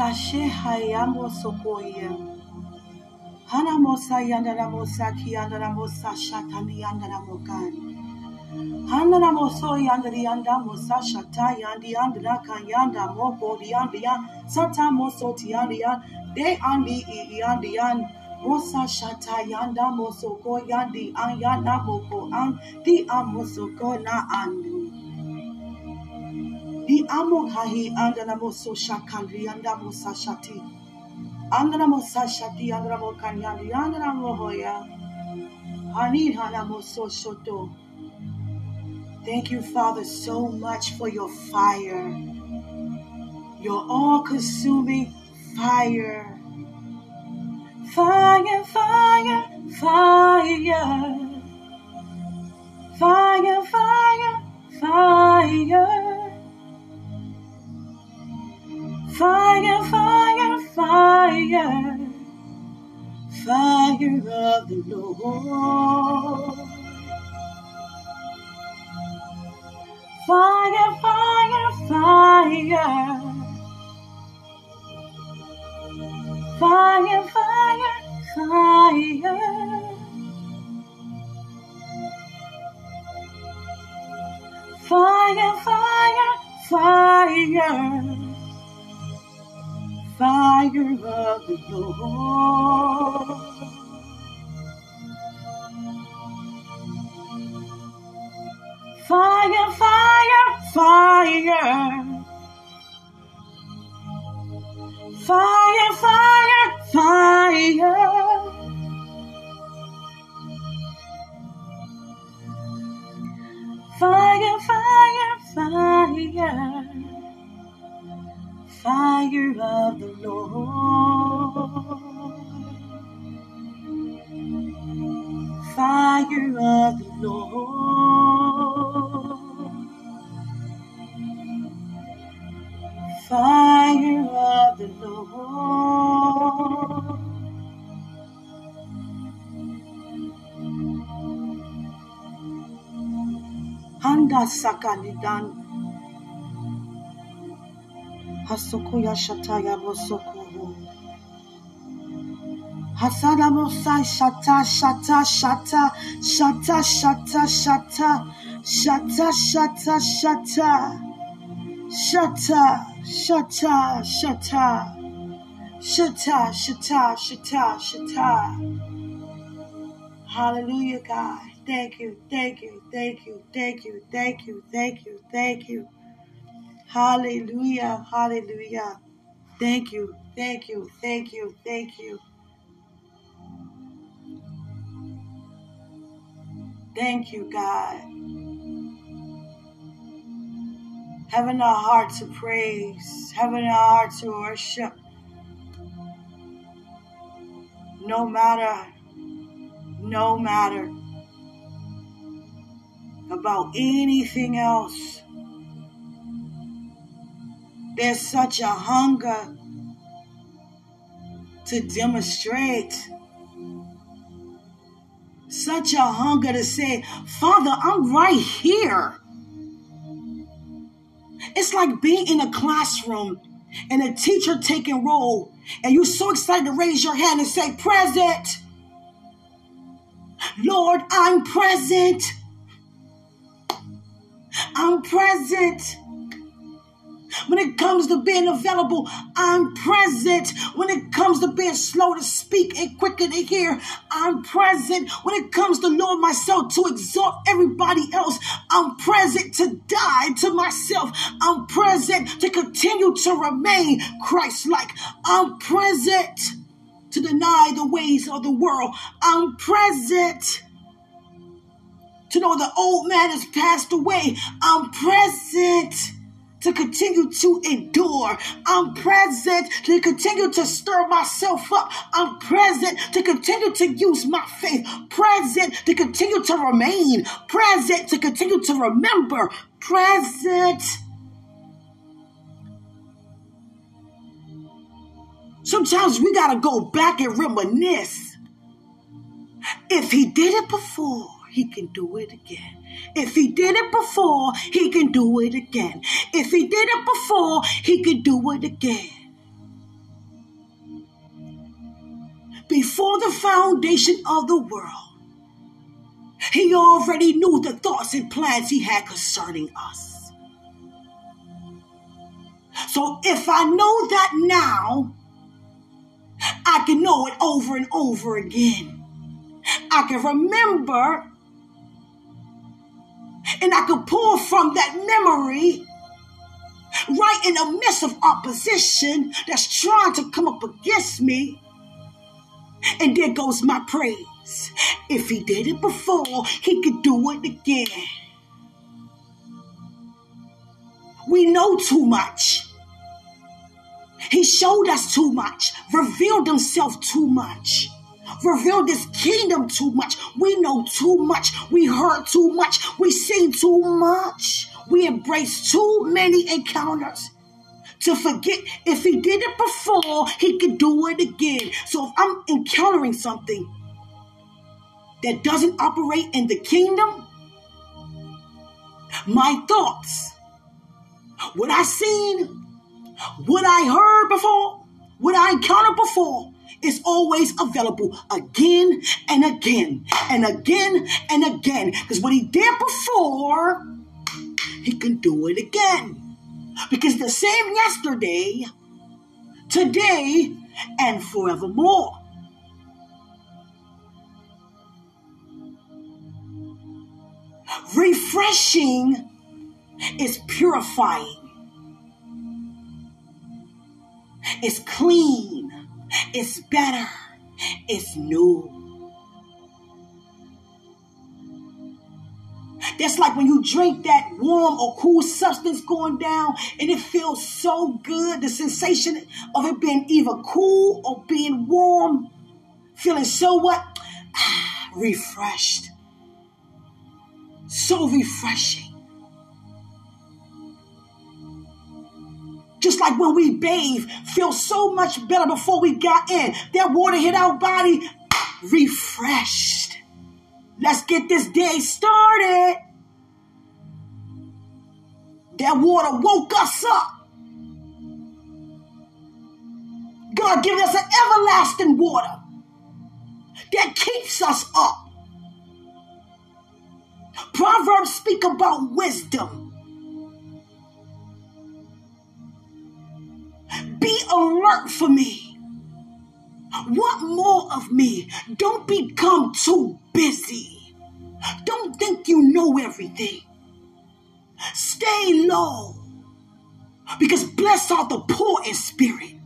Sashe Hayamo Sokoya. yanda Yandanamosa Kiandanamosa Shatani Yandanamokan. Hananamoso Yandarianda Mosa Shata Yandi Yandana Kanyanda Moko Yandian Sata Moso Tiandian De Andi Yandian Mosa Shata Yanda Mosoko Yandi an Anyana Moko An Di Amosoko Na Andi. I amokahi andanamoso shakandri andamosa shati. Andanamosa shati andramokanyandri andramohoya. Hanin hanamoso shoto. Thank you, Father, so much for your fire, your all consuming fire. Fire, fire, fire. Fire, fire, fire. Fire, fire, fire. Fire of the Lord. Fire, fire, fire. Fire, fire, fire. Fire, fire, fire. Fire of the Lord. Fire, fire, fire. Fire, fire, fire. Fire, fire, fire. Fire of the Lord. Fire of the Lord. Fire of the Lord. Handa sakanidan. Hasokuya shataya bosokuhu. Hasada mosai shata shata shata shata shata shata shata shata shata shata shata shata shata shata shata shata Hallelujah, God. Thank you, thank you, thank you, thank you, thank you, thank you, thank you. Hallelujah, hallelujah. Thank you, thank you, thank you, thank you. Thank you, God. Having a heart to praise, having a heart to worship, no matter, no matter about anything else. There's such a hunger to demonstrate, such a hunger to say, Father, I'm right here. It's like being in a classroom and a teacher taking roll, and you're so excited to raise your hand and say, Present. Lord, I'm present. I'm present. When it comes to being available, I'm present. When it comes to being slow to speak and quicker to hear, I'm present. When it comes to knowing myself to exalt everybody else, I'm present to die to myself. I'm present to continue to remain Christ like. I'm present to deny the ways of the world. I'm present to know the old man has passed away. I'm present to continue to endure. I'm present to continue to stir myself up. I'm present to continue to use my faith. Present to continue to remain. Present to continue to remember. Present. Sometimes we got to go back and reminisce. If he did it before, he can do it again. If he did it before, he can do it again. If he did it before, he can do it again. before the foundation of the world, he already knew the thoughts and plans he had concerning us. So if I know that now, I can know it over and over again. I can remember and I can pull from that memory right in the midst of opposition that's trying to come up against me. And there goes my praise. If he did it before, he could do it again. We know too much. He showed us too much, revealed himself too much, revealed his kingdom too much. We know too much. We heard too much. We seen too much. We embrace too many encounters to forget if he did it before, he could do it again. So if I'm encountering something that doesn't operate in the kingdom, my thoughts, what I seen, what I heard before, what I encountered before, is always available again and again and again and again. Because what he did before, he can do it again. Because the same yesterday, today, and forevermore. Refreshing is purifying. It's clean. It's better. It's new. That's like when you drink that warm or cool substance going down and it feels so good. The sensation of it being either cool or being warm, feeling so what? Ah, refreshed. So refreshing. Just like when we bathe, feel so much better before we got in. That water hit our body, refreshed. Let's get this day started. That water woke us up. God giving us an everlasting water that keeps us up. Proverbs speak about wisdom. Be alert for me. What more of me? Don't become too busy. Don't think you know everything. Stay low. Because blessed are the poor in spirit.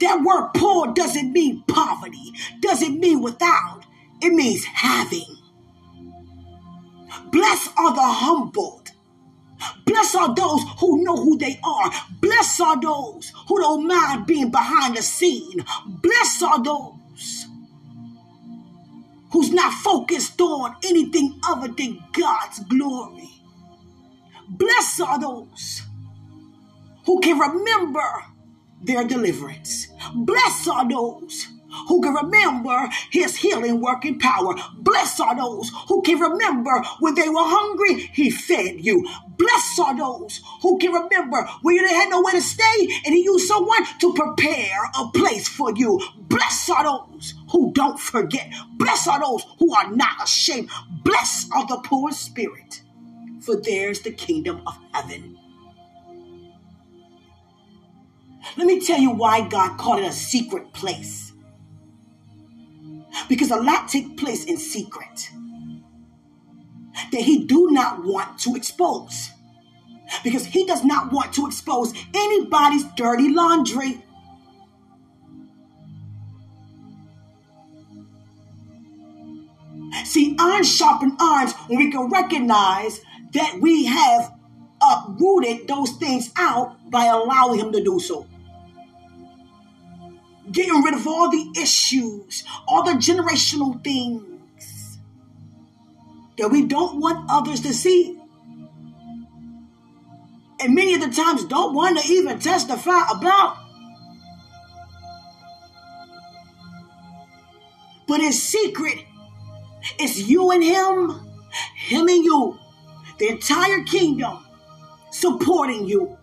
That word poor doesn't mean poverty, doesn't mean without, it means having. Blessed are the humbled. Blessed are those who know who they are. Blessed are those who don't mind being behind the scene. Blessed are those who's not focused on anything other than God's glory. Blessed are those who can remember their deliverance. Blessed are those who can remember his healing working power. Blessed are those who can remember when they were hungry, he fed you. Blessed are those who can remember when you didn't nowhere to stay and he used someone to prepare a place for you. Blessed are those who don't forget. Blessed are those who are not ashamed. Blessed are the poor spirit for theirs the kingdom of heaven. Let me tell you why God called it a secret place. Because a lot take place in secret that he do not want to expose. Because he does not want to expose anybody's dirty laundry. See, iron sharpen irons when we can recognize that we have uprooted those things out by allowing Him to do so. Getting rid of all the issues, all the generational things that we don't want others to see. And many of the times don't want to even testify about. But in secret, it's you and him, him and you the entire kingdom supporting you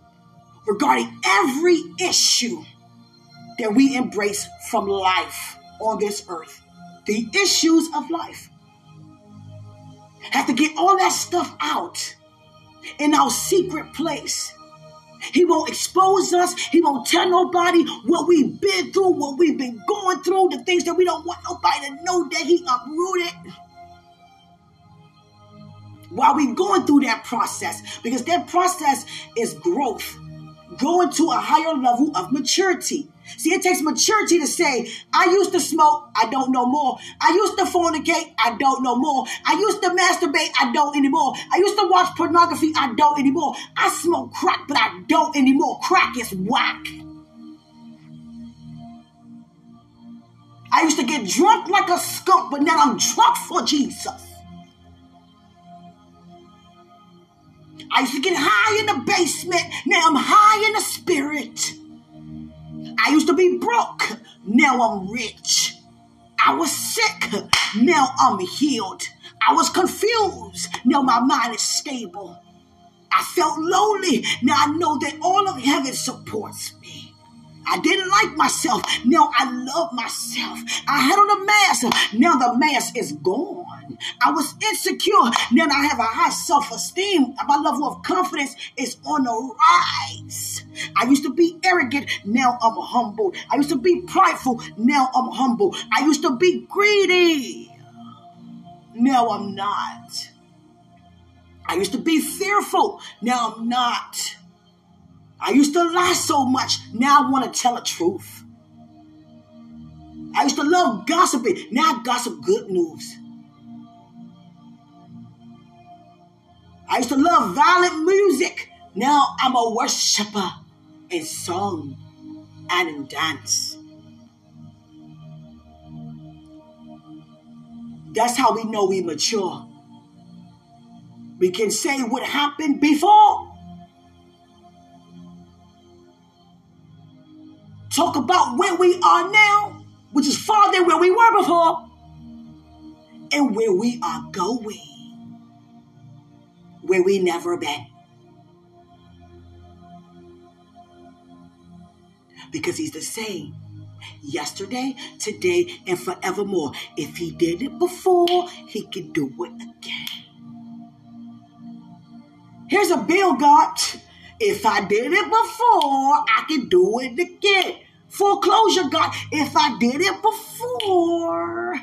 regarding every issue that we embrace from life on this earth. The issues of life. Have to get all that stuff out in our secret place. He won't expose us. He won't tell nobody what we've been through, what we've been going through, the things that we don't want nobody to know that He uprooted. While we're going through that process, because that process is growth, growing to a higher level of maturity. See, it takes maturity to say, I used to smoke, I don't know more. I used to fornicate, I don't know more. I used to masturbate, I don't anymore. I used to watch pornography, I don't anymore. I smoke crack, but I don't anymore. Crack is whack. I used to get drunk like a skunk, but now I'm drunk for Jesus. I used to get high in the basement, now I'm high in the spirit. I used to be broke. Now I'm rich. I was sick. Now I'm healed. I was confused. Now my mind is stable. I felt lonely. Now I know that all of heaven supports me. I didn't like myself. Now I love myself. I had on a mask. Now the mask is gone. I was insecure. Now I have a high self esteem. My level of confidence is on the rise. I used to be arrogant. Now I'm humble. I used to be prideful. Now I'm humble. I used to be greedy. Now I'm not. I used to be fearful. Now I'm not. I used to lie so much. Now I want to tell the truth. I used to love gossiping. Now I gossip good news. I used to love violent music. Now I'm a worshiper in song and in dance. That's how we know we mature. We can say what happened before. Talk about where we are now, which is farther where we were before, and where we are going, where we never been. because he's the same yesterday, today, and forevermore. If he did it before, he can do it again. Here's a bill, God. If I did it before, I can do it again. Foreclosure, God. If I did it before,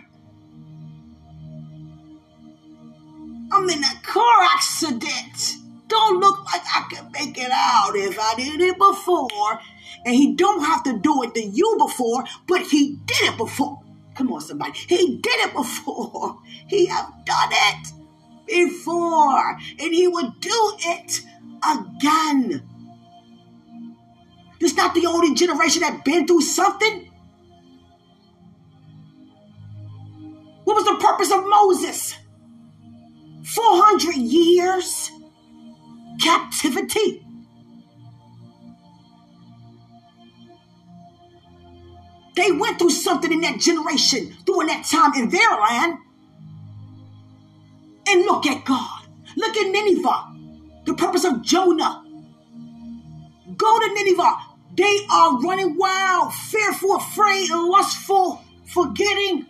I'm in a car accident. Don't look like I can make it out if I did it before. And he don't have to do it to you before, but he did it before. Come on, somebody. He did it before. He have done it before. And he would do it again. This not the only generation that been through something. What was the purpose of Moses? 400 years captivity. They went through something in that generation during that time in their land. And look at God. Look at Nineveh. The purpose of Jonah. Go to Nineveh. They are running wild, fearful, afraid, lustful, forgetting.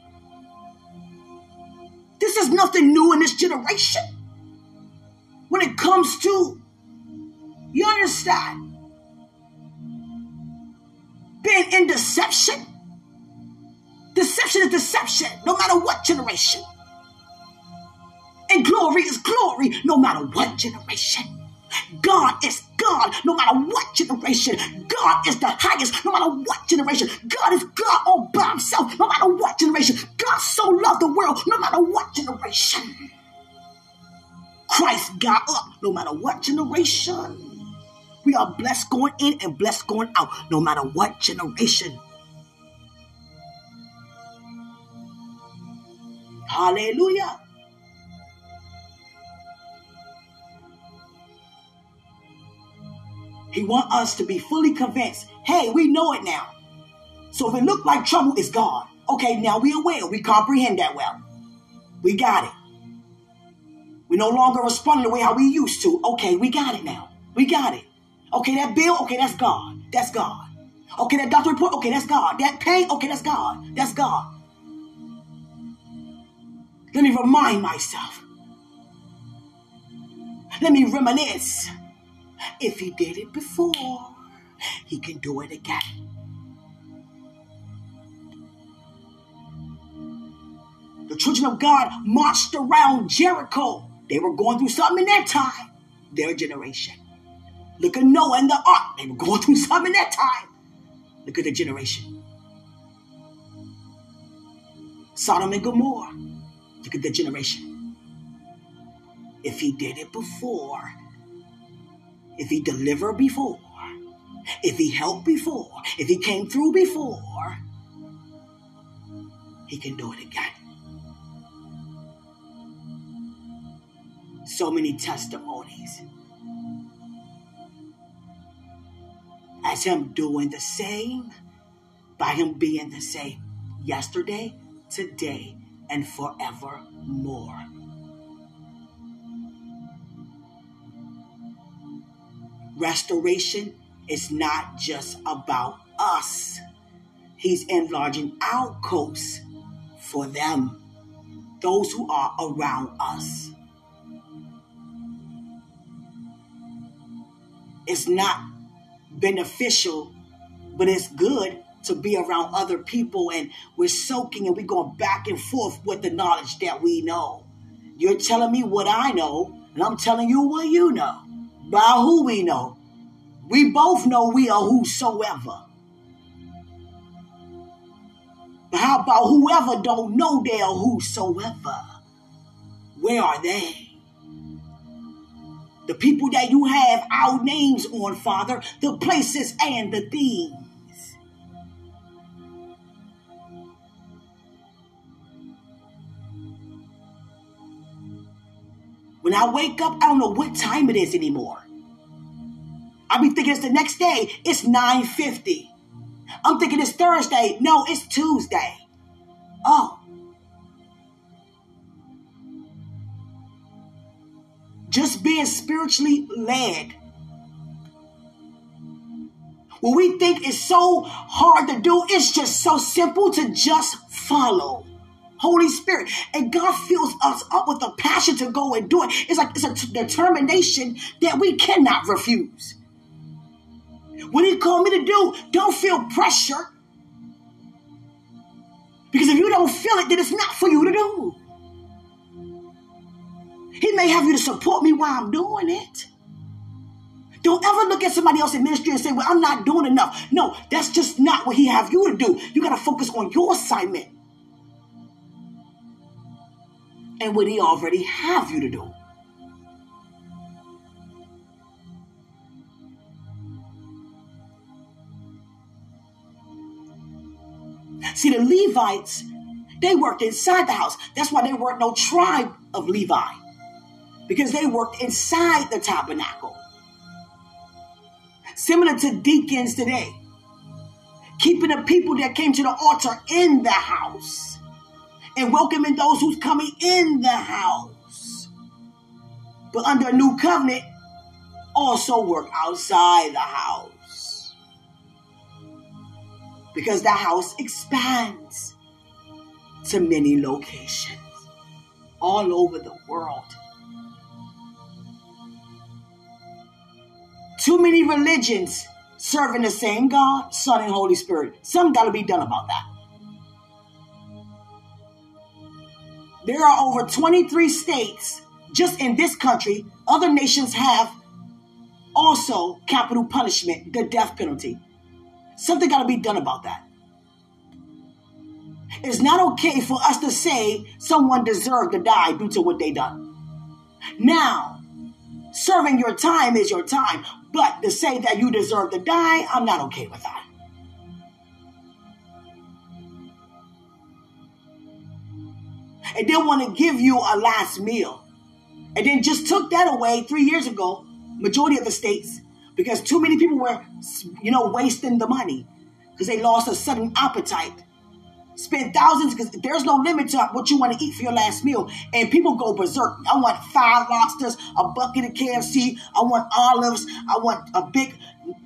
This is nothing new in this generation. When it comes to, you understand, being in deception Deception is deception, no matter what generation. And glory is glory, no matter what generation. God is God, no matter what generation. God is the highest, no matter what generation. God is God all by himself, no matter what generation. God so loved the world, no matter what generation. Christ got up, no matter what generation. We are blessed going in and blessed going out, no matter what generation. Hallelujah. He want us to be fully convinced. Hey, we know it now. So if it look like trouble, it's gone. Okay, now we aware. We comprehend that well. We got it. We no longer respond the way how we used to. Okay, we got it now. We got it. Okay, that bill, okay, that's God. That's God. Okay, that doctor report, okay, that's God. That pain, okay, that's God. That's God. Let me remind myself. Let me reminisce. If he did it before, he can do it again. The children of God marched around Jericho. They were going through something in their time, their generation. Look at Noah and the ark. They were going through something in their time. Look at the generation. Sodom and Gomorrah. Look at the generation. If he did it before, if he delivered before, if he helped before, if he came through before, he can do it again. So many testimonies. As him doing the same, by him being the same yesterday, today, and forevermore. Restoration is not just about us. He's enlarging our coast for them, those who are around us. It's not beneficial, but it's good to be around other people and we're soaking and we're going back and forth with the knowledge that we know. You're telling me what I know, and I'm telling you what you know. By who we know. We both know we are whosoever. But how about whoever don't know they are whosoever? Where are they? The people that you have our names on, Father, the places and the things. When I wake up, I don't know what time it is anymore. I'll be thinking it's the next day. It's 9.50. I'm thinking it's Thursday. No, it's Tuesday. Oh. Just being spiritually led. What we think is so hard to do, it's just so simple to just follow. Holy Spirit. And God fills us up with a passion to go and do it. It's like it's a t- determination that we cannot refuse. What He called me to do, don't feel pressure. Because if you don't feel it, then it's not for you to do. He may have you to support me while I'm doing it. Don't ever look at somebody else in ministry and say, well, I'm not doing enough. No, that's just not what he have you to do. You got to focus on your assignment and what he already have you to do. See, the Levites, they worked inside the house. That's why there weren't no tribe of Levi, because they worked inside the tabernacle. Similar to deacons today, keeping the people that came to the altar in the house and welcoming those who's coming in the house. But under a new covenant, also work outside the house. Because the house expands to many locations all over the world. Too many religions serving the same God, Son, and Holy Spirit. Something got to be done about that. There are over 23 states just in this country. Other nations have also capital punishment, the death penalty. Something got to be done about that. It's not okay for us to say someone deserved to die due to what they done. Now, serving your time is your time, but to say that you deserve to die, I'm not okay with that. and then want to give you a last meal. And then just took that away three years ago, majority of the states, because too many people were, you know, wasting the money because they lost a sudden appetite spend thousands because there's no limit to what you want to eat for your last meal. And people go berserk. I want five lobsters, a bucket of KFC. I want olives. I want a big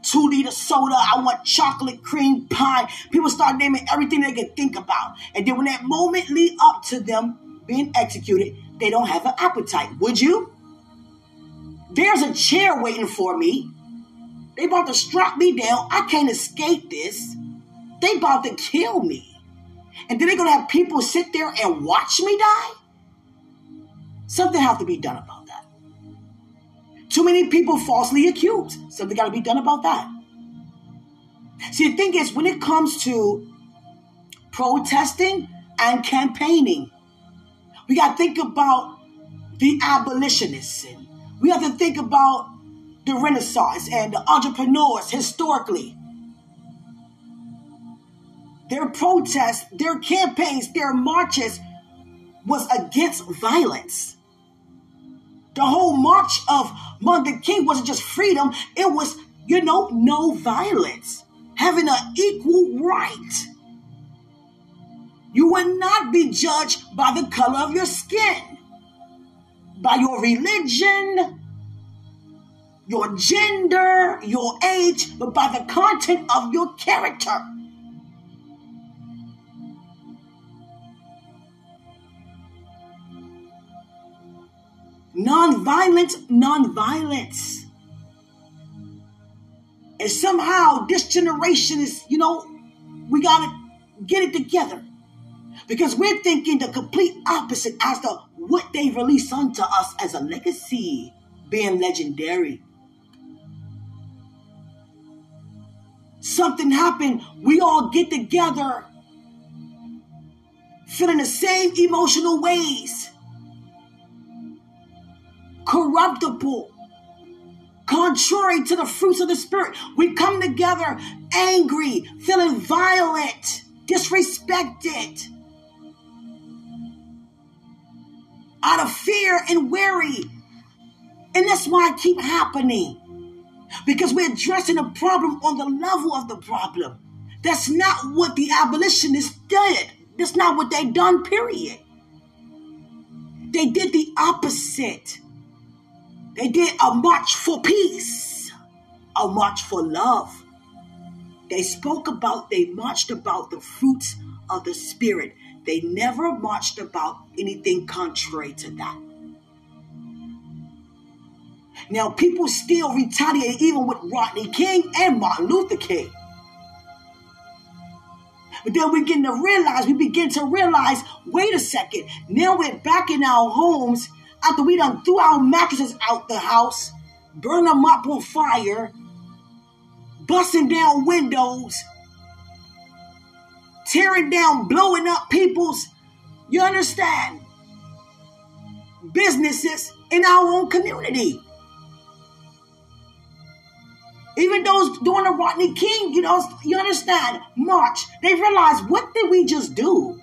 two liter soda. I want chocolate cream pie. People start naming everything they can think about. And then when that moment lead up to them being executed, they don't have an appetite. Would you? There's a chair waiting for me. They about to strap me down. I can't escape this. They about to kill me. And then they're going to have people sit there and watch me die? Something has to be done about that. Too many people falsely accused. Something got to be done about that. See, the thing is, when it comes to protesting and campaigning, we got to think about the abolitionists and we have to think about the Renaissance and the entrepreneurs historically their protests, their campaigns, their marches was against violence. The whole march of Martin King wasn't just freedom, it was, you know, no violence, having an equal right. You will not be judged by the color of your skin, by your religion, your gender, your age, but by the content of your character. Non-violence, non-violence. And somehow this generation is, you know, we got to get it together. Because we're thinking the complete opposite as to what they release unto us as a legacy, being legendary. Something happened, we all get together, feeling the same emotional ways corruptible, contrary to the fruits of the Spirit. We come together angry, feeling violent, disrespected, out of fear and worry. And that's why it keep happening. Because we're addressing the problem on the level of the problem. That's not what the abolitionists did. That's not what they done, period. They did the opposite. They did a march for peace, a march for love. They spoke about, they marched about the fruits of the Spirit. They never marched about anything contrary to that. Now, people still retaliate even with Rodney King and Martin Luther King. But then we begin to realize, we begin to realize, wait a second, now we're back in our homes after we done threw our mattresses out the house, burn them up on fire, busting down windows, tearing down, blowing up people's, you understand, businesses in our own community. Even those doing the Rodney King, you know, you understand, march, they realize what did we just do?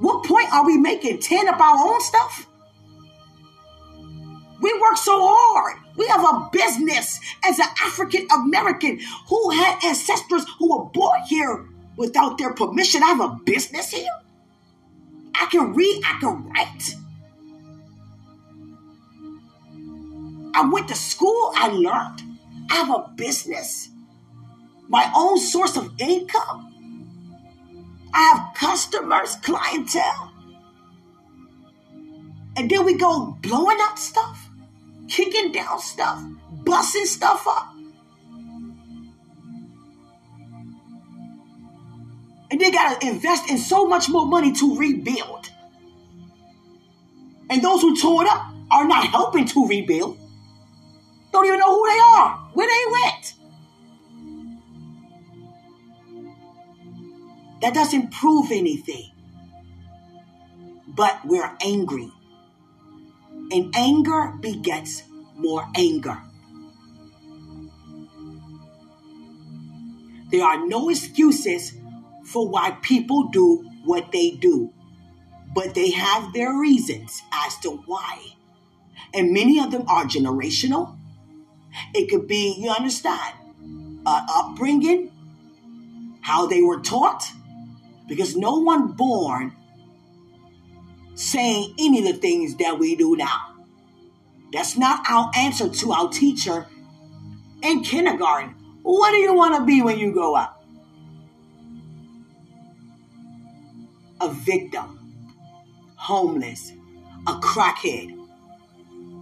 What point are we making? 10 of our own stuff? We work so hard. We have a business as an African American who had ancestors who were born here without their permission. I have a business here. I can read, I can write. I went to school, I learned. I have a business, my own source of income. I have customers, clientele. And then we go blowing up stuff, kicking down stuff, busting stuff up. And they got to invest in so much more money to rebuild. And those who tore it up are not helping to rebuild. Don't even know who they are, where they went. That doesn't prove anything. But we're angry. And anger begets more anger. There are no excuses for why people do what they do, but they have their reasons as to why. And many of them are generational. It could be, you understand, uh, upbringing, how they were taught, because no one born saying any of the things that we do now. That's not our answer to our teacher in kindergarten. What do you want to be when you grow up? A victim, homeless, a crackhead,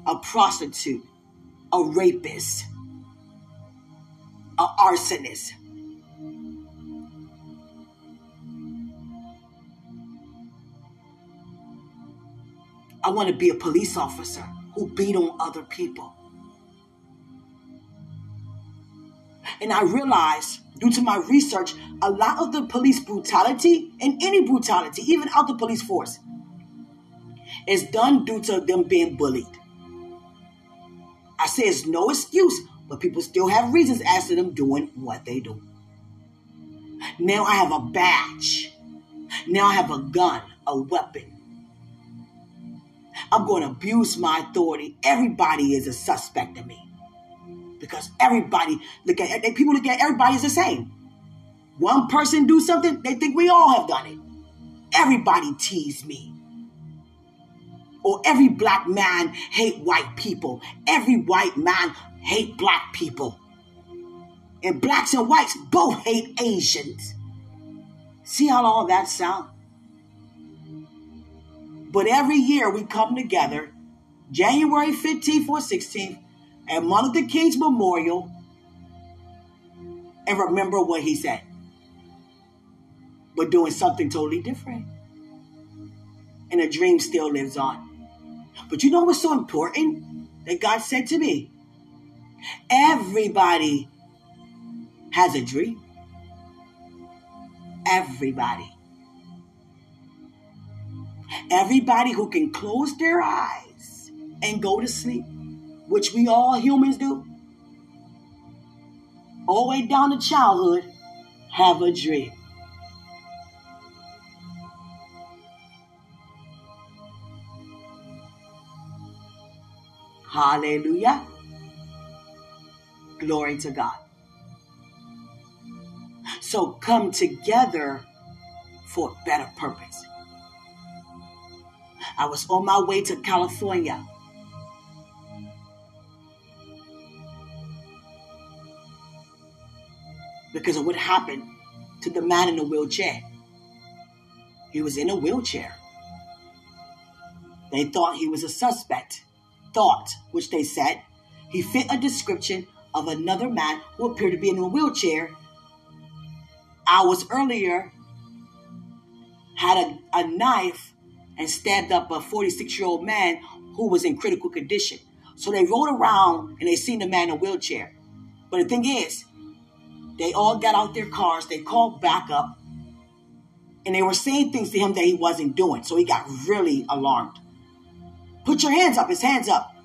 a prostitute, a rapist, a arsonist. I want to be a police officer who beat on other people. And I realized, due to my research, a lot of the police brutality and any brutality, even out the police force, is done due to them being bullied. I say it's no excuse, but people still have reasons as to them doing what they do. Now I have a badge. Now I have a gun, a weapon. I'm going to abuse my authority. Everybody is a suspect to me. Because everybody look at people look at everybody is the same. One person do something, they think we all have done it. Everybody tease me. Or every black man hate white people. Every white man hate black people. And blacks and whites both hate Asians. See how all that sounds? But every year we come together, January 15th or 16th, at Martin Luther King's memorial, and remember what he said. But doing something totally different. And a dream still lives on. But you know what's so important that God said to me? Everybody has a dream. Everybody. Everybody who can close their eyes and go to sleep, which we all humans do, all the way down to childhood, have a dream. Hallelujah. Glory to God. So come together for a better purpose. I was on my way to California. Because of what happened to the man in the wheelchair. He was in a wheelchair. They thought he was a suspect. Thought, which they said, he fit a description of another man who appeared to be in a wheelchair. Hours earlier, had a, a knife and stabbed up a 46 year old man who was in critical condition. So they rode around and they seen the man in a wheelchair. But the thing is, they all got out their cars, they called backup, and they were saying things to him that he wasn't doing. So he got really alarmed. Put your hands up, his hands up.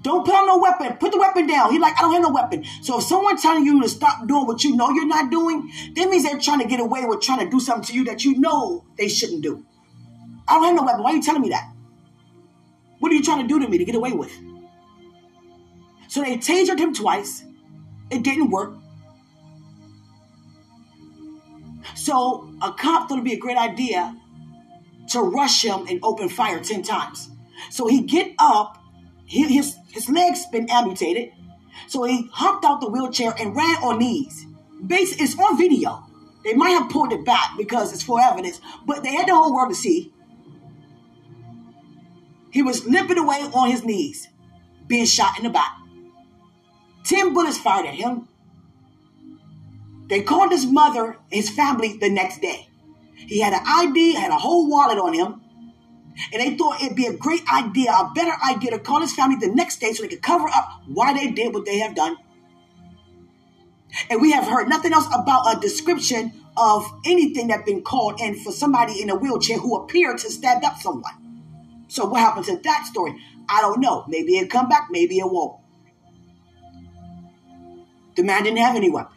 Don't put on no weapon. Put the weapon down. He like, I don't have no weapon. So if someone telling you to stop doing what you know you're not doing, that means they're trying to get away with trying to do something to you that you know they shouldn't do. I don't have no weapon. Why are you telling me that? What are you trying to do to me to get away with? So they tasered him twice. It didn't work. So a cop thought it'd be a great idea to rush him and open fire 10 times. So he get up, his, his legs been amputated. So he hopped out the wheelchair and ran on knees. Base, it's on video. They might have pulled it back because it's for evidence, but they had the whole world to see. He was limping away on his knees, being shot in the back. Ten bullets fired at him. They called his mother, his family, the next day. He had an ID, had a whole wallet on him, and they thought it'd be a great idea, a better idea to call his family the next day so they could cover up why they did what they have done. And we have heard nothing else about a description of anything that been called in for somebody in a wheelchair who appeared to stab up someone. So what happened to that story? I don't know. Maybe it'll come back, maybe it won't. The man didn't have any weapon.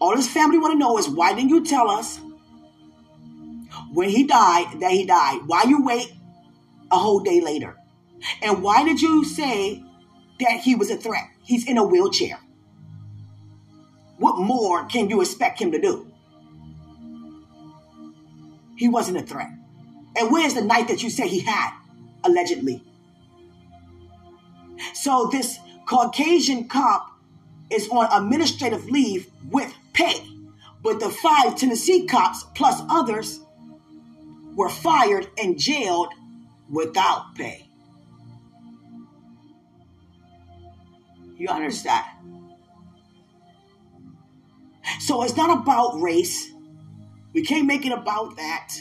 All his family want to know is why didn't you tell us when he died that he died? Why you wait a whole day later? And why did you say that he was a threat. He's in a wheelchair. What more can you expect him to do? He wasn't a threat. And where's the knife that you say he had, allegedly? So this Caucasian cop is on administrative leave with pay. But the five Tennessee cops plus others were fired and jailed without pay. You understand? So it's not about race. We can't make it about that.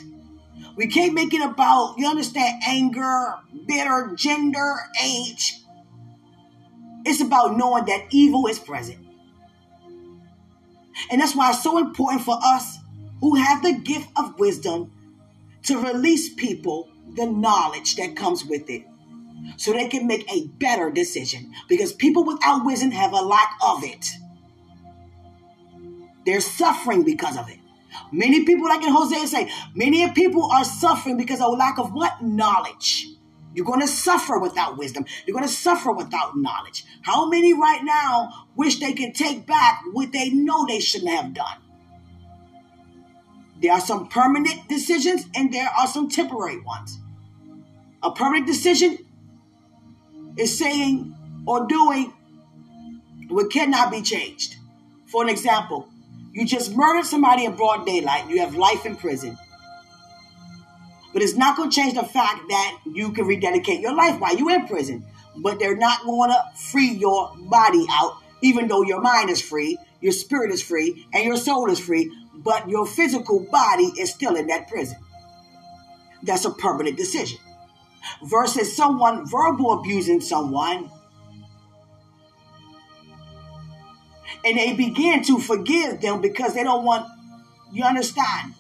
We can't make it about, you understand, anger, bitter, gender, age. It's about knowing that evil is present. And that's why it's so important for us who have the gift of wisdom to release people the knowledge that comes with it so they can make a better decision. Because people without wisdom have a lack of it. They're suffering because of it. Many people, like in Hosea say, many people are suffering because of a lack of what? Knowledge. You're going to suffer without wisdom. You're going to suffer without knowledge. How many right now wish they could take back what they know they shouldn't have done? There are some permanent decisions and there are some temporary ones. A permanent decision is saying or doing what cannot be changed. For an example, you just murdered somebody in broad daylight, you have life in prison. But it's not going to change the fact that you can rededicate your life while you're in prison. But they're not going to free your body out, even though your mind is free, your spirit is free, and your soul is free. But your physical body is still in that prison. That's a permanent decision. Versus someone verbal abusing someone and they begin to forgive them because they don't want, you understand,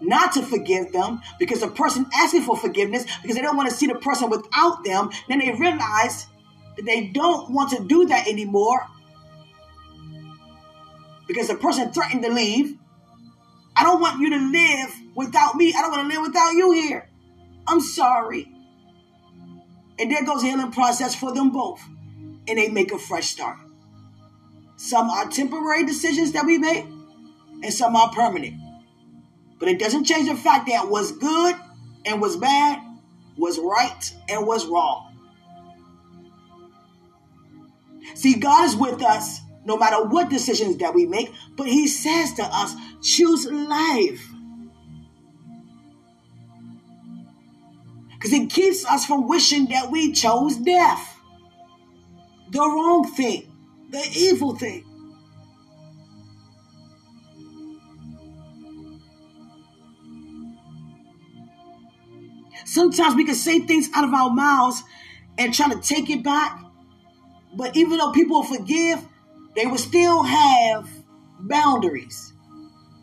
not to forgive them because the person asking for forgiveness because they don't want to see the person without them. Then they realize that they don't want to do that anymore because the person threatened to leave. I don't want you to live without me. I don't want to live without you here. I'm sorry. And there goes the healing process for them both. And they make a fresh start. Some are temporary decisions that we make, and some are permanent. But it doesn't change the fact that what's good and what's bad, was right and was wrong. See, God is with us no matter what decisions that we make, but He says to us, choose life. Because it keeps us from wishing that we chose death, the wrong thing the evil thing. Sometimes we can say things out of our mouths and try to take it back. But even though people forgive, they will still have boundaries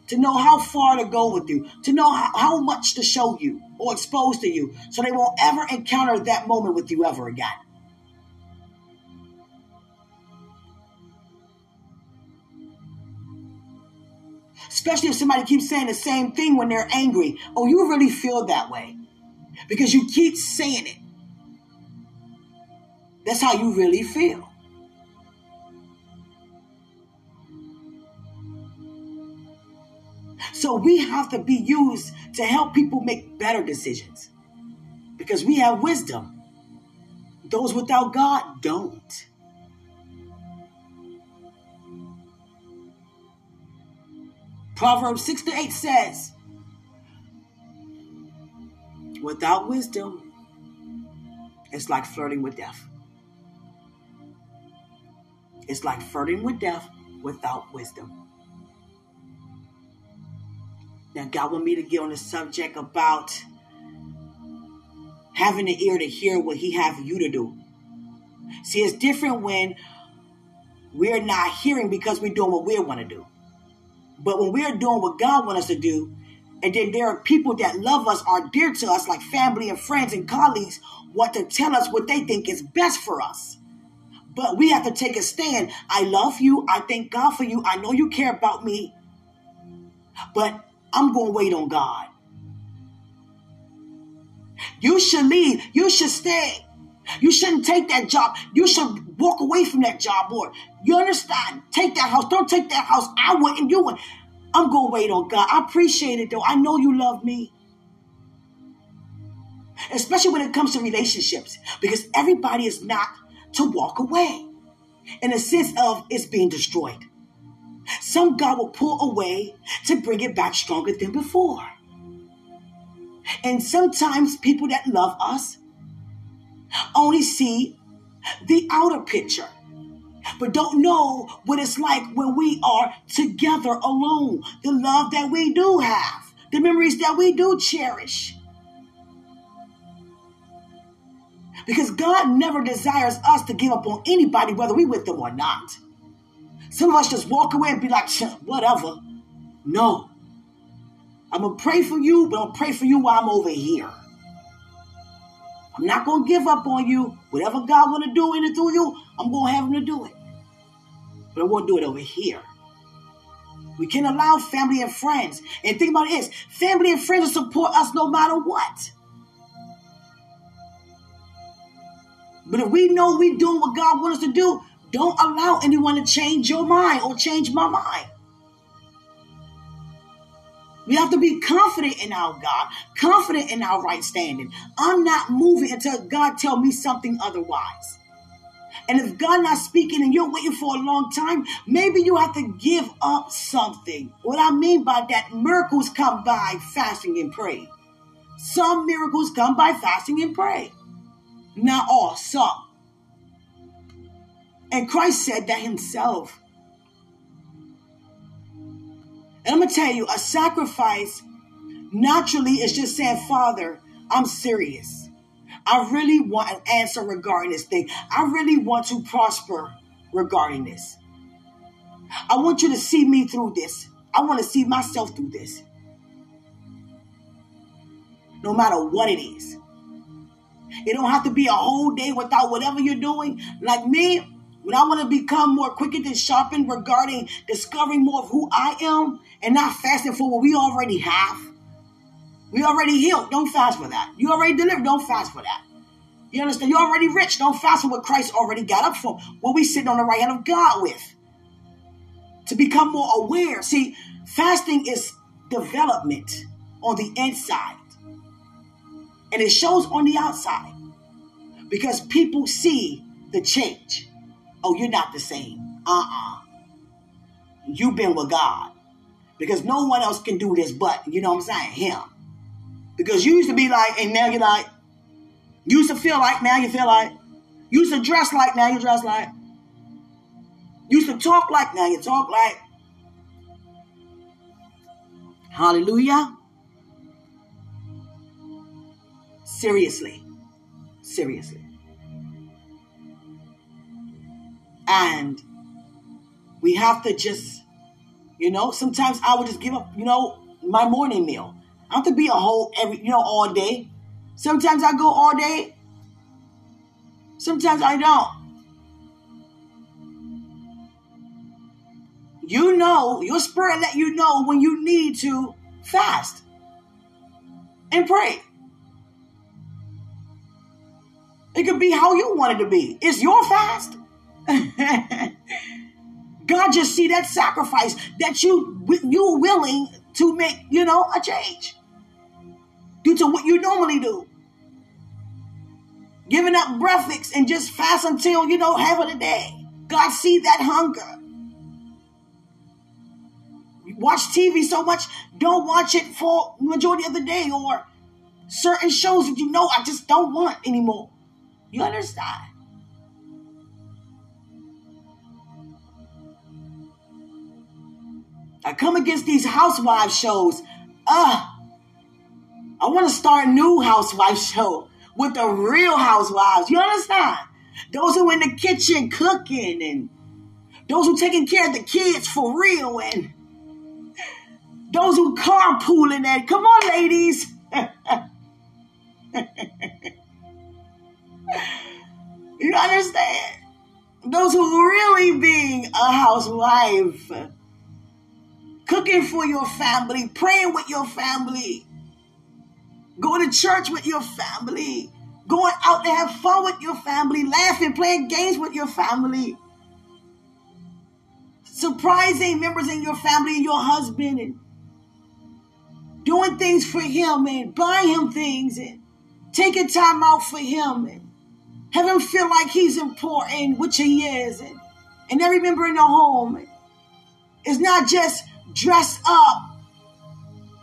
to know how far to go with you, to know how, how much to show you or expose to you, so they won't ever encounter that moment with you ever again. Especially if somebody keeps saying the same thing when they're angry. Oh, you really feel that way because you keep saying it. That's how you really feel. So we have to be used to help people make better decisions because we have wisdom. Those without God don't. Proverbs 6 to 8 says, Without wisdom, it's like flirting with death. It's like flirting with death without wisdom. Now, God want me to get on the subject about having the ear to hear what He have you to do. See, it's different when we're not hearing because we're doing what we want to do. But when we're doing what God wants us to do, and then there are people that love us, are dear to us, like family and friends and colleagues, want to tell us what they think is best for us. But we have to take a stand. I love you. I thank God for you. I know you care about me. But I'm going to wait on God. You should leave. You should stay. You shouldn't take that job. You should walk away from that job, or you understand? Take that house. Don't take that house. I wouldn't. You would. I'm gonna wait on God. I appreciate it though. I know you love me. Especially when it comes to relationships, because everybody is not to walk away in a sense of it's being destroyed. Some God will pull away to bring it back stronger than before. And sometimes people that love us only see the outer picture, but don't know what it's like when we are together alone. The love that we do have, the memories that we do cherish. Because God never desires us to give up on anybody, whether we with them or not. Some of us just walk away and be like, whatever. No. I'm going to pray for you, but I'll pray for you while I'm over here. I'm not going to give up on you. Whatever God want to do in and through you, I'm going to have him to do it. But I won't do it over here. We can allow family and friends. And think about this family and friends will support us no matter what. But if we know we're doing what God wants us to do, don't allow anyone to change your mind or change my mind. We have to be confident in our God, confident in our right standing. I'm not moving until God tell me something otherwise. And if God not speaking and you're waiting for a long time, maybe you have to give up something. What I mean by that, miracles come by fasting and pray. Some miracles come by fasting and pray. Not all, some. And Christ said that himself. And I'm going to tell you, a sacrifice naturally is just saying, Father, I'm serious. I really want an answer regarding this thing. I really want to prosper regarding this. I want you to see me through this. I want to see myself through this. No matter what it is. It don't have to be a whole day without whatever you're doing. Like me, when I want to become more quicker than sharpened regarding discovering more of who I am and not fasting for what we already have. We already healed. Don't fast for that. You already delivered. Don't fast for that. You understand? You're already rich. Don't fast for what Christ already got up for. What we sitting on the right hand of God with. To become more aware. See, fasting is development on the inside. And it shows on the outside because people see the change. Oh, you're not the same. Uh uh-uh. uh. you have been with God because no one else can do this but, you know what I'm saying? Him. Because you used to be like, and now you're like, you used to feel like, now you feel like, you used to dress like, now you dress like, you used to talk like, now you talk like. Hallelujah. Seriously. Seriously. And we have to just, you know, sometimes I would just give up, you know, my morning meal. I have to be a whole every, you know, all day. Sometimes I go all day. Sometimes I don't. You know, your spirit let you know when you need to fast and pray. It could be how you want it to be. It's your fast. God just see that sacrifice that you you willing to make, you know, a change due to what you normally do. Giving up breakfast and just fast until you know half of the day. God see that hunger. watch TV so much, don't watch it for majority of the day or certain shows that you know I just don't want anymore. You understand? I come against these housewife shows. Uh, I want to start a new housewife show with the real housewives. You understand? Those who in the kitchen cooking and those who taking care of the kids for real and those who carpooling and come on ladies. You understand? Those who really being a housewife, cooking for your family, praying with your family, going to church with your family, going out to have fun with your family, laughing, playing games with your family, surprising members in your family and your husband, and doing things for him and buying him things and taking time out for him and have him feel like he's important, which he is, and, and every member in the home. Is not just dressed up,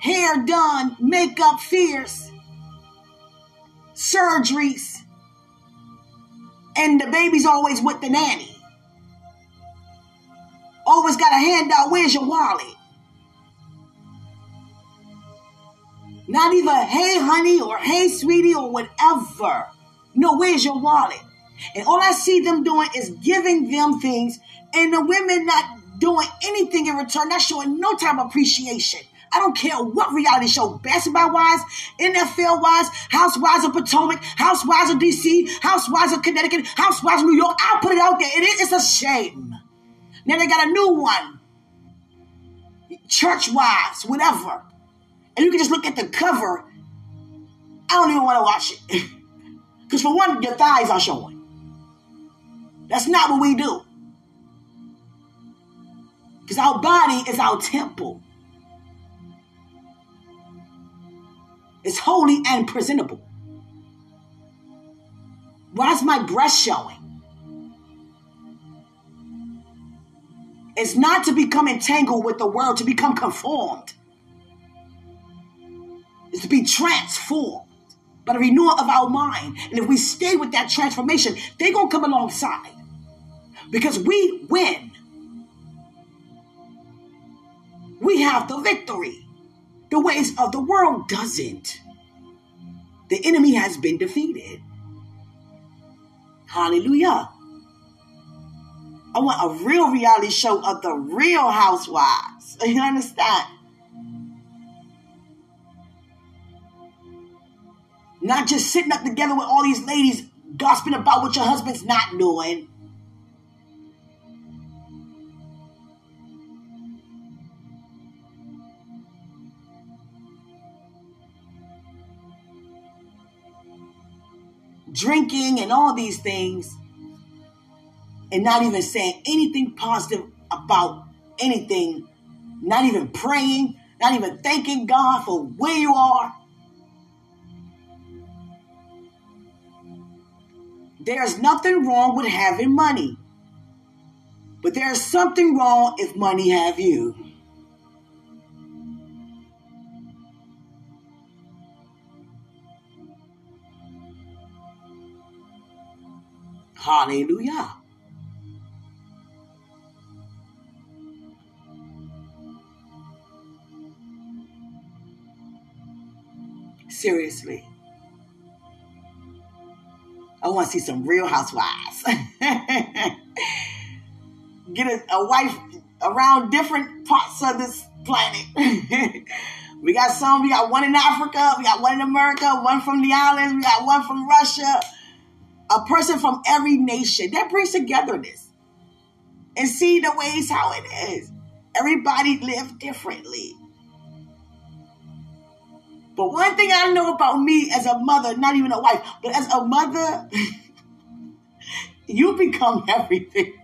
hair done, makeup fierce, surgeries, and the baby's always with the nanny. Always got a handout. Where's your wallet? Not even, hey, honey, or hey, sweetie, or whatever. No, where's your wallet? And all I see them doing is giving them things, and the women not doing anything in return, not showing no type of appreciation. I don't care what reality show, basketball wise, NFL wise, Housewives of Potomac, Housewives of DC, Housewives of Connecticut, Housewives of New York. I'll put it out there. It is a shame. Now they got a new one, church wise, whatever. And you can just look at the cover. I don't even want to watch it. Because for one, your thighs are showing. That's not what we do. Because our body is our temple. It's holy and presentable. Why is my breast showing? It's not to become entangled with the world, to become conformed. It's to be transformed by the renewal of our mind. And if we stay with that transformation, they're going to come alongside. Because we win. We have the victory. The ways of the world doesn't. The enemy has been defeated. Hallelujah. I want a real reality show of the real housewives. You understand? Not just sitting up together with all these ladies gossiping about what your husband's not doing. Drinking and all these things and not even saying anything positive about anything, not even praying, not even thanking God for where you are. There's nothing wrong with having money. But there's something wrong if money have you. Hallelujah. Seriously. I want to see some real housewives. Get a, a wife around different parts of this planet. we got some, we got one in Africa, we got one in America, one from the islands, we got one from Russia, a person from every nation. That brings togetherness. And see the ways how it is. Everybody live differently. But one thing I know about me as a mother, not even a wife, but as a mother, you become everything.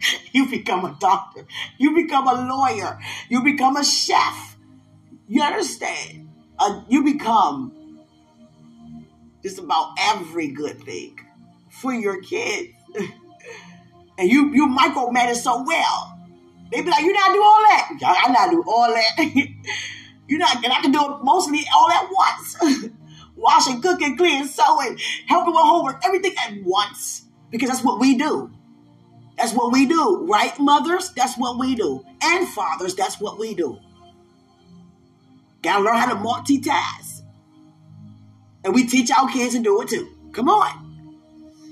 You become a doctor. You become a lawyer. You become a chef. You understand? Uh, you become just about every good thing for your kids. and you you micromanage so well. They be like, you not do all that. I not do all that. you not, and I can do it mostly all at once. Washing, cooking, cleaning, sewing, helping with homework, everything at once. Because that's what we do. That's what we do, right, mothers? That's what we do. And fathers, that's what we do. Gotta learn how to multitask. And we teach our kids to do it too. Come on.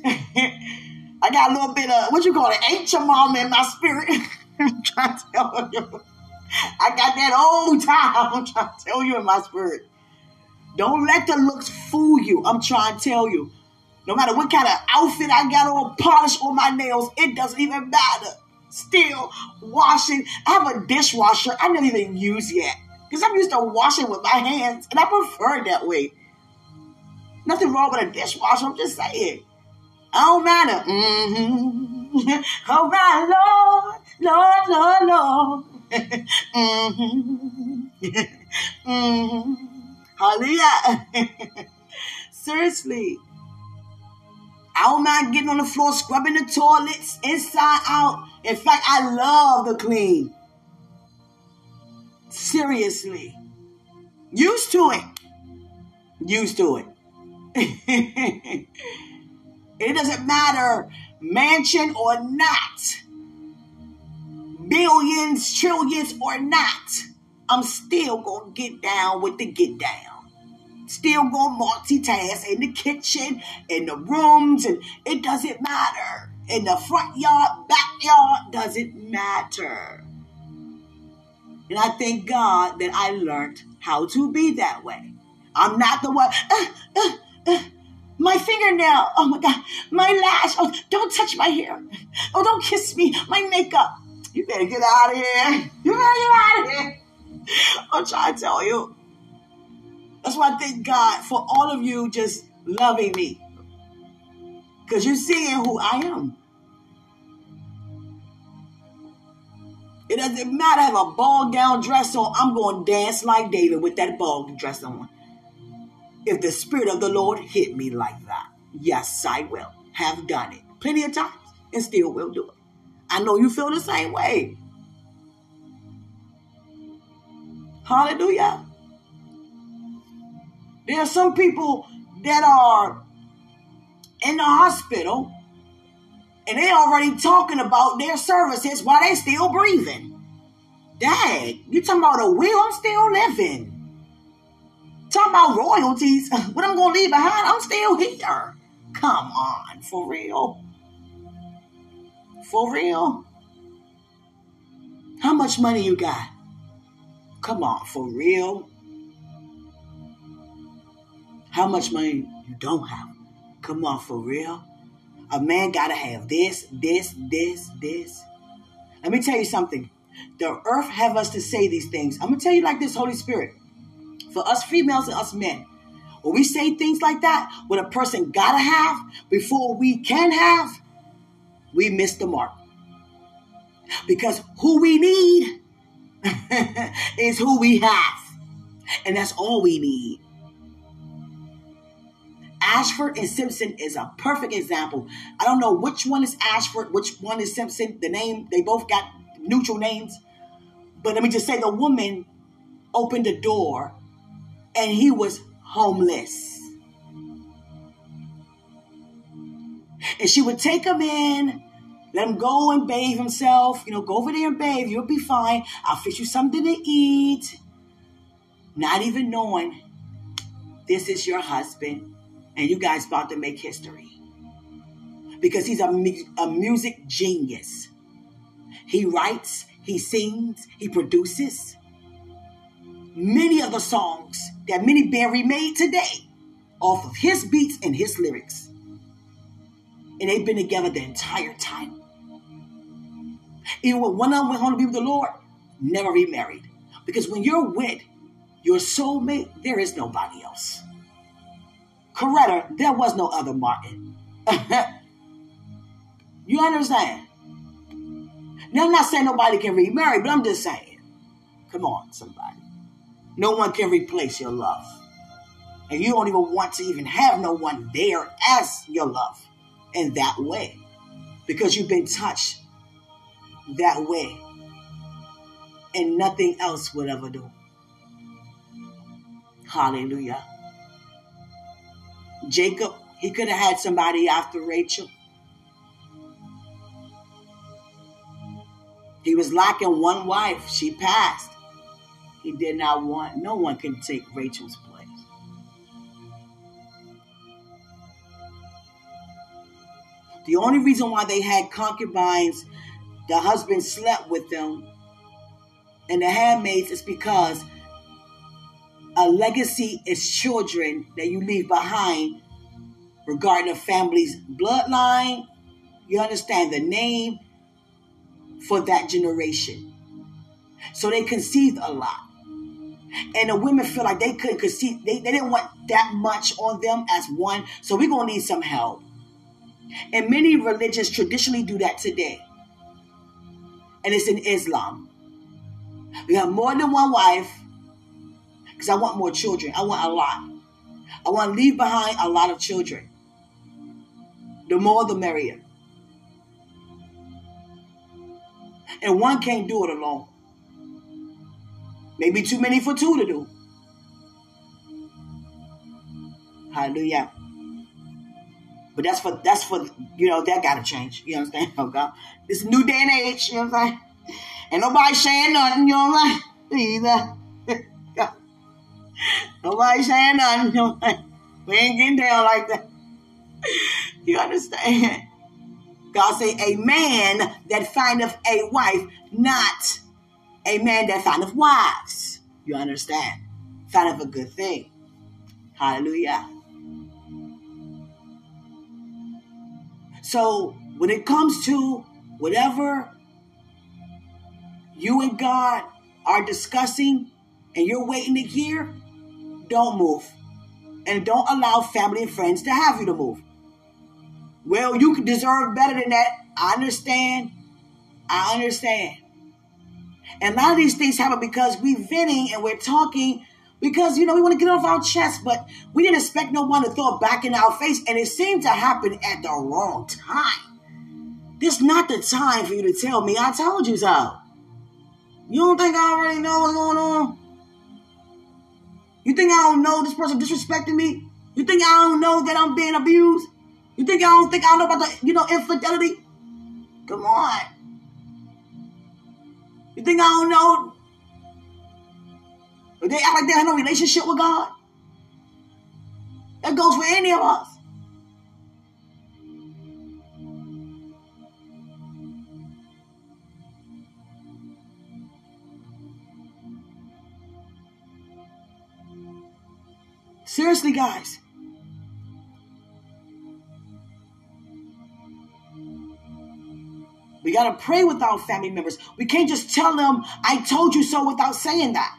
I got a little bit of what you call it, ancient mom in my spirit. I'm trying to tell you. I got that old time. I'm trying to tell you in my spirit. Don't let the looks fool you. I'm trying to tell you. No matter what kind of outfit I got on, polish on my nails, it doesn't even matter. Still washing. I have a dishwasher I don't even use yet. Because I'm used to washing with my hands, and I prefer it that way. Nothing wrong with a dishwasher. I'm just saying. I don't matter. Mm-hmm. All right, Lord, Lord, Lord, Lord. mm-hmm. mm-hmm. Hallelujah. Seriously. I don't mind getting on the floor, scrubbing the toilets inside out. In fact, I love the clean. Seriously. Used to it. Used to it. it doesn't matter, mansion or not, billions, trillions or not. I'm still gonna get down with the get down. Still gonna multitask in the kitchen, in the rooms, and it doesn't matter. In the front yard, backyard, doesn't matter. And I thank God that I learned how to be that way. I'm not the one. Uh, uh, my fingernail. Oh my God. My lash. Oh, don't touch my hair. Oh, don't kiss me. My makeup. You better get out of here. You better get out of here. I'm trying to tell you. That's why I thank God for all of you just loving me. Because you're seeing who I am. It doesn't matter. I have a ball gown dress on. I'm going to dance like David with that ball dress on. If the Spirit of the Lord hit me like that, yes, I will. Have done it plenty of times and still will do it. I know you feel the same way. Hallelujah. There are some people that are in the hospital and they already talking about their services while they still breathing. Dad, you talking about a will? I'm still living. Talking about royalties. What I'm gonna leave behind? I'm still here. Come on, for real. For real. How much money you got? Come on, for real. How much money you don't have? Come on, for real. A man got to have this, this, this, this. Let me tell you something. The earth have us to say these things. I'm going to tell you like this, Holy Spirit. For us females and us men, when we say things like that, what a person got to have before we can have, we miss the mark. Because who we need is who we have. And that's all we need. Ashford and Simpson is a perfect example. I don't know which one is Ashford, which one is Simpson. The name, they both got neutral names. But let me just say the woman opened the door and he was homeless. And she would take him in, let him go and bathe himself. You know, go over there and bathe. You'll be fine. I'll fix you something to eat. Not even knowing this is your husband and you guys about to make history because he's a, a music genius. He writes, he sings, he produces many of the songs that Minnie Berry made today off of his beats and his lyrics. And they've been together the entire time. Even when one of them went home to be with the Lord, never remarried. Because when you're with your soulmate, there is nobody else. Coretta, there was no other Martin. you understand? Now, I'm not saying nobody can remarry, but I'm just saying, come on, somebody. No one can replace your love. And you don't even want to even have no one there as your love in that way because you've been touched that way and nothing else would ever do. Hallelujah. Jacob, he could have had somebody after Rachel. He was lacking one wife. She passed. He did not want, no one can take Rachel's place. The only reason why they had concubines, the husband slept with them, and the handmaids is because a legacy is children that you leave behind regarding a family's bloodline. You understand the name for that generation. So they conceived a lot. And the women feel like they couldn't see they, they didn't want that much on them as one. So we're gonna need some help. And many religions traditionally do that today. And it's in Islam. We have more than one wife because I want more children. I want a lot. I want to leave behind a lot of children. The more, the merrier. And one can't do it alone. Maybe too many for two to do. Hallelujah. But that's for that's for you know that gotta change. You understand? Oh God. It's new day and age, you know what I'm saying? Ain't nobody saying nothing, you know what I'm saying? Either. nobody saying nothing, you know what I'm saying? We ain't getting down like that. You understand? God say, a man that findeth a wife, not a man that findeth wives. You understand? Findeth a good thing. Hallelujah. So when it comes to whatever you and God are discussing and you're waiting to hear, don't move. And don't allow family and friends to have you to move. Well, you can deserve better than that. I understand. I understand. And a lot of these things happen because we're venting and we're talking because, you know, we want to get off our chest, but we didn't expect no one to throw it back in our face. And it seemed to happen at the wrong time. This not the time for you to tell me, I told you so. You don't think I already know what's going on? You think I don't know this person disrespecting me? You think I don't know that I'm being abused? You think I don't think I don't know about the, you know, infidelity? Come on. You think I don't know? They act like they have no relationship with God. That goes for any of us. Seriously, guys. We got to pray with our family members. We can't just tell them, I told you so without saying that.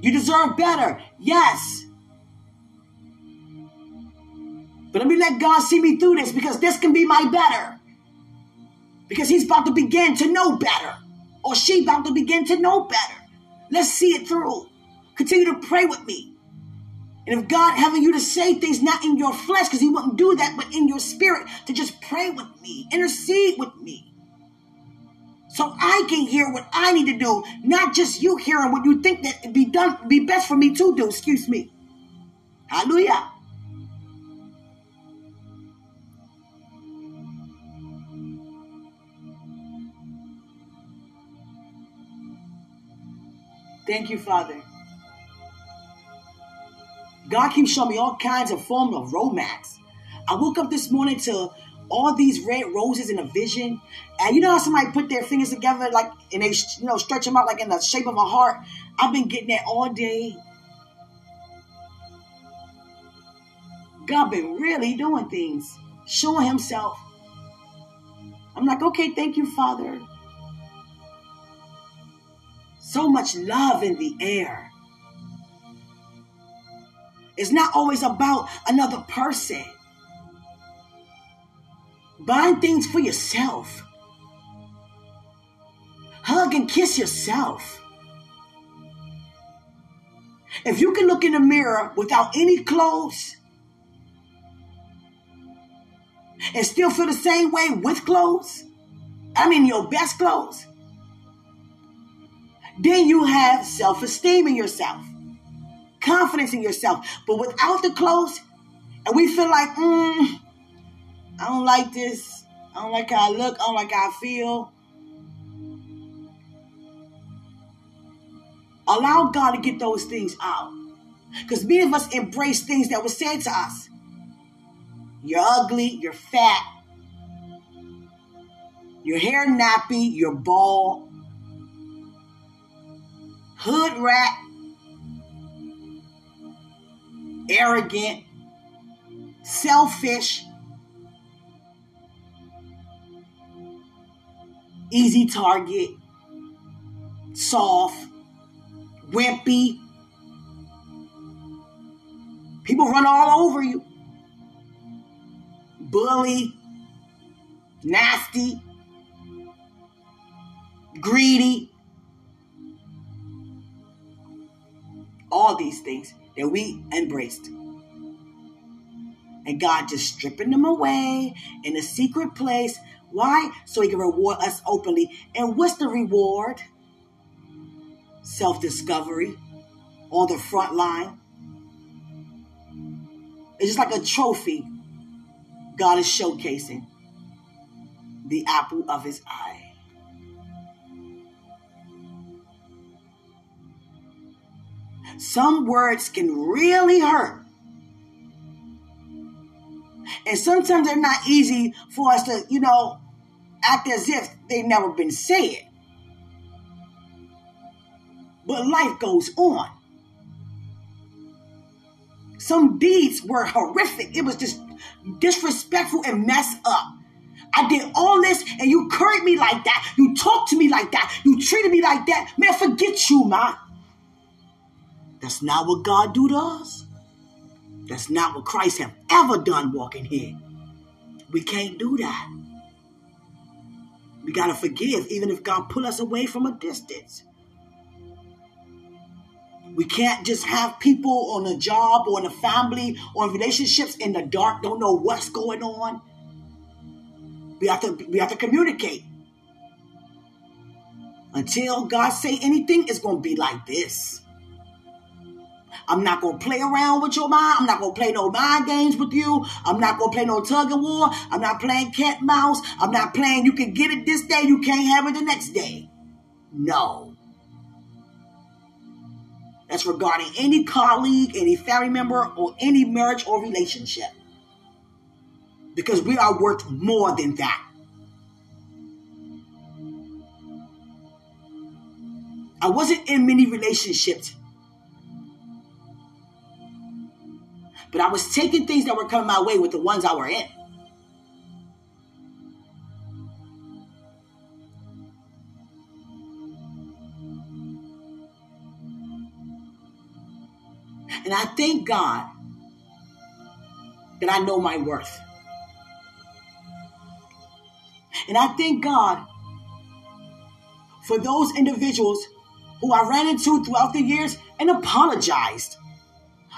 You deserve better. Yes. But let me let God see me through this because this can be my better. Because He's about to begin to know better. Or she about to begin to know better. Let's see it through. Continue to pray with me. And if God having you to say things not in your flesh, because He wouldn't do that, but in your spirit, to just pray with me, intercede with me. So I can hear what I need to do, not just you hearing what you think that be done, be best for me to do. Excuse me. Hallelujah. Thank you, Father. God keeps showing me all kinds of forms of romance. I woke up this morning to all these red roses in a vision. And you know how somebody put their fingers together like and they you know stretch them out like in the shape of a heart? I've been getting that all day. God been really doing things, showing himself. I'm like, okay, thank you, Father. So much love in the air. It's not always about another person. Buying things for yourself. Hug and kiss yourself. If you can look in the mirror without any clothes and still feel the same way with clothes, I mean your best clothes, then you have self esteem in yourself confidence in yourself. But without the clothes, and we feel like, mm, I don't like this. I don't like how I look. I don't like how I feel. Allow God to get those things out. Because many of us embrace things that were said to us. You're ugly, you're fat, your hair nappy, you're bald, hood rat, arrogant, selfish. easy target, soft, wimpy. People run all over you. Bully, nasty, greedy. All these things that we embraced. And God just stripping them away in a secret place. Why? So he can reward us openly. And what's the reward? Self discovery on the front line. It's just like a trophy God is showcasing the apple of his eye. Some words can really hurt. And sometimes they're not easy for us to, you know, act as if they've never been said. But life goes on. Some deeds were horrific. It was just disrespectful and messed up. I did all this and you curried me like that. You talked to me like that. You treated me like that. Man, forget you, ma. That's not what God do to us. That's not what Christ have ever done walking here. We can't do that. We got to forgive even if God pull us away from a distance. We can't just have people on a job or in a family or in relationships in the dark, don't know what's going on. We have to we have to communicate. Until God say anything, it's gonna be like this. I'm not gonna play around with your mind. I'm not gonna play no mind games with you. I'm not gonna play no tug of war. I'm not playing cat mouse. I'm not playing you can get it this day, you can't have it the next day. No. That's regarding any colleague, any family member, or any marriage or relationship. Because we are worth more than that. I wasn't in many relationships But I was taking things that were coming my way with the ones I were in. And I thank God that I know my worth. And I thank God for those individuals who I ran into throughout the years and apologized.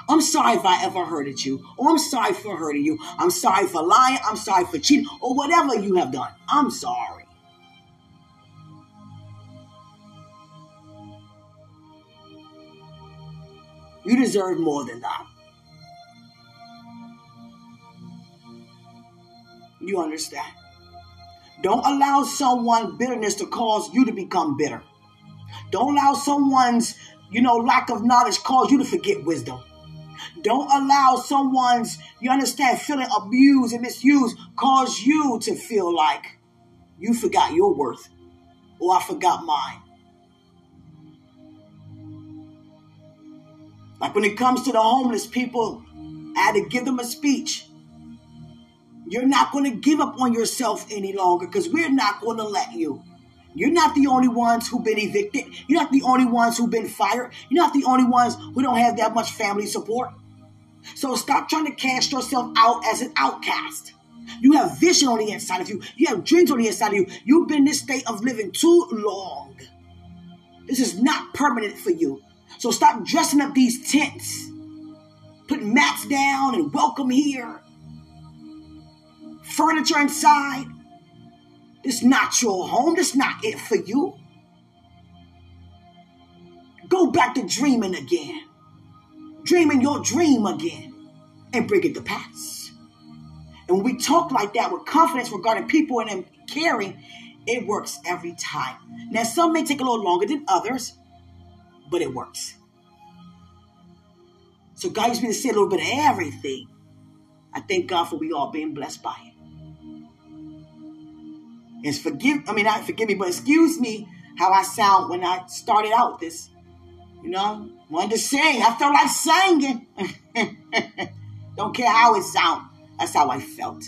I'm sorry if I ever hurted you, or I'm sorry for hurting you. I'm sorry for lying. I'm sorry for cheating, or whatever you have done. I'm sorry. You deserve more than that. You understand? Don't allow someone bitterness to cause you to become bitter. Don't allow someone's, you know, lack of knowledge cause you to forget wisdom. Don't allow someone's, you understand, feeling abused and misused cause you to feel like you forgot your worth or I forgot mine. Like when it comes to the homeless people, I had to give them a speech. You're not going to give up on yourself any longer because we're not going to let you. You're not the only ones who've been evicted. You're not the only ones who've been fired. You're not the only ones who don't have that much family support. So stop trying to cast yourself out as an outcast. You have vision on the inside of you. You have dreams on the inside of you. You've been in this state of living too long. This is not permanent for you. So stop dressing up these tents. Put mats down and welcome here. Furniture inside. This is not your home. This not it for you. Go back to dreaming again. Dreaming your dream again and bring it to pass. And when we talk like that with confidence regarding people and them caring, it works every time. Now, some may take a little longer than others, but it works. So God used me to say a little bit of everything. I thank God for we all being blessed by it. And forgive, I mean, not forgive me, but excuse me how I sound when I started out this. You know, wanted to sing. I felt like singing. Don't care how it sounds. That's how I felt.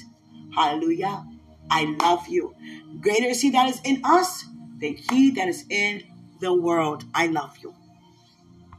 Hallelujah. I love you. Greater is He that is in us than He that is in the world. I love you.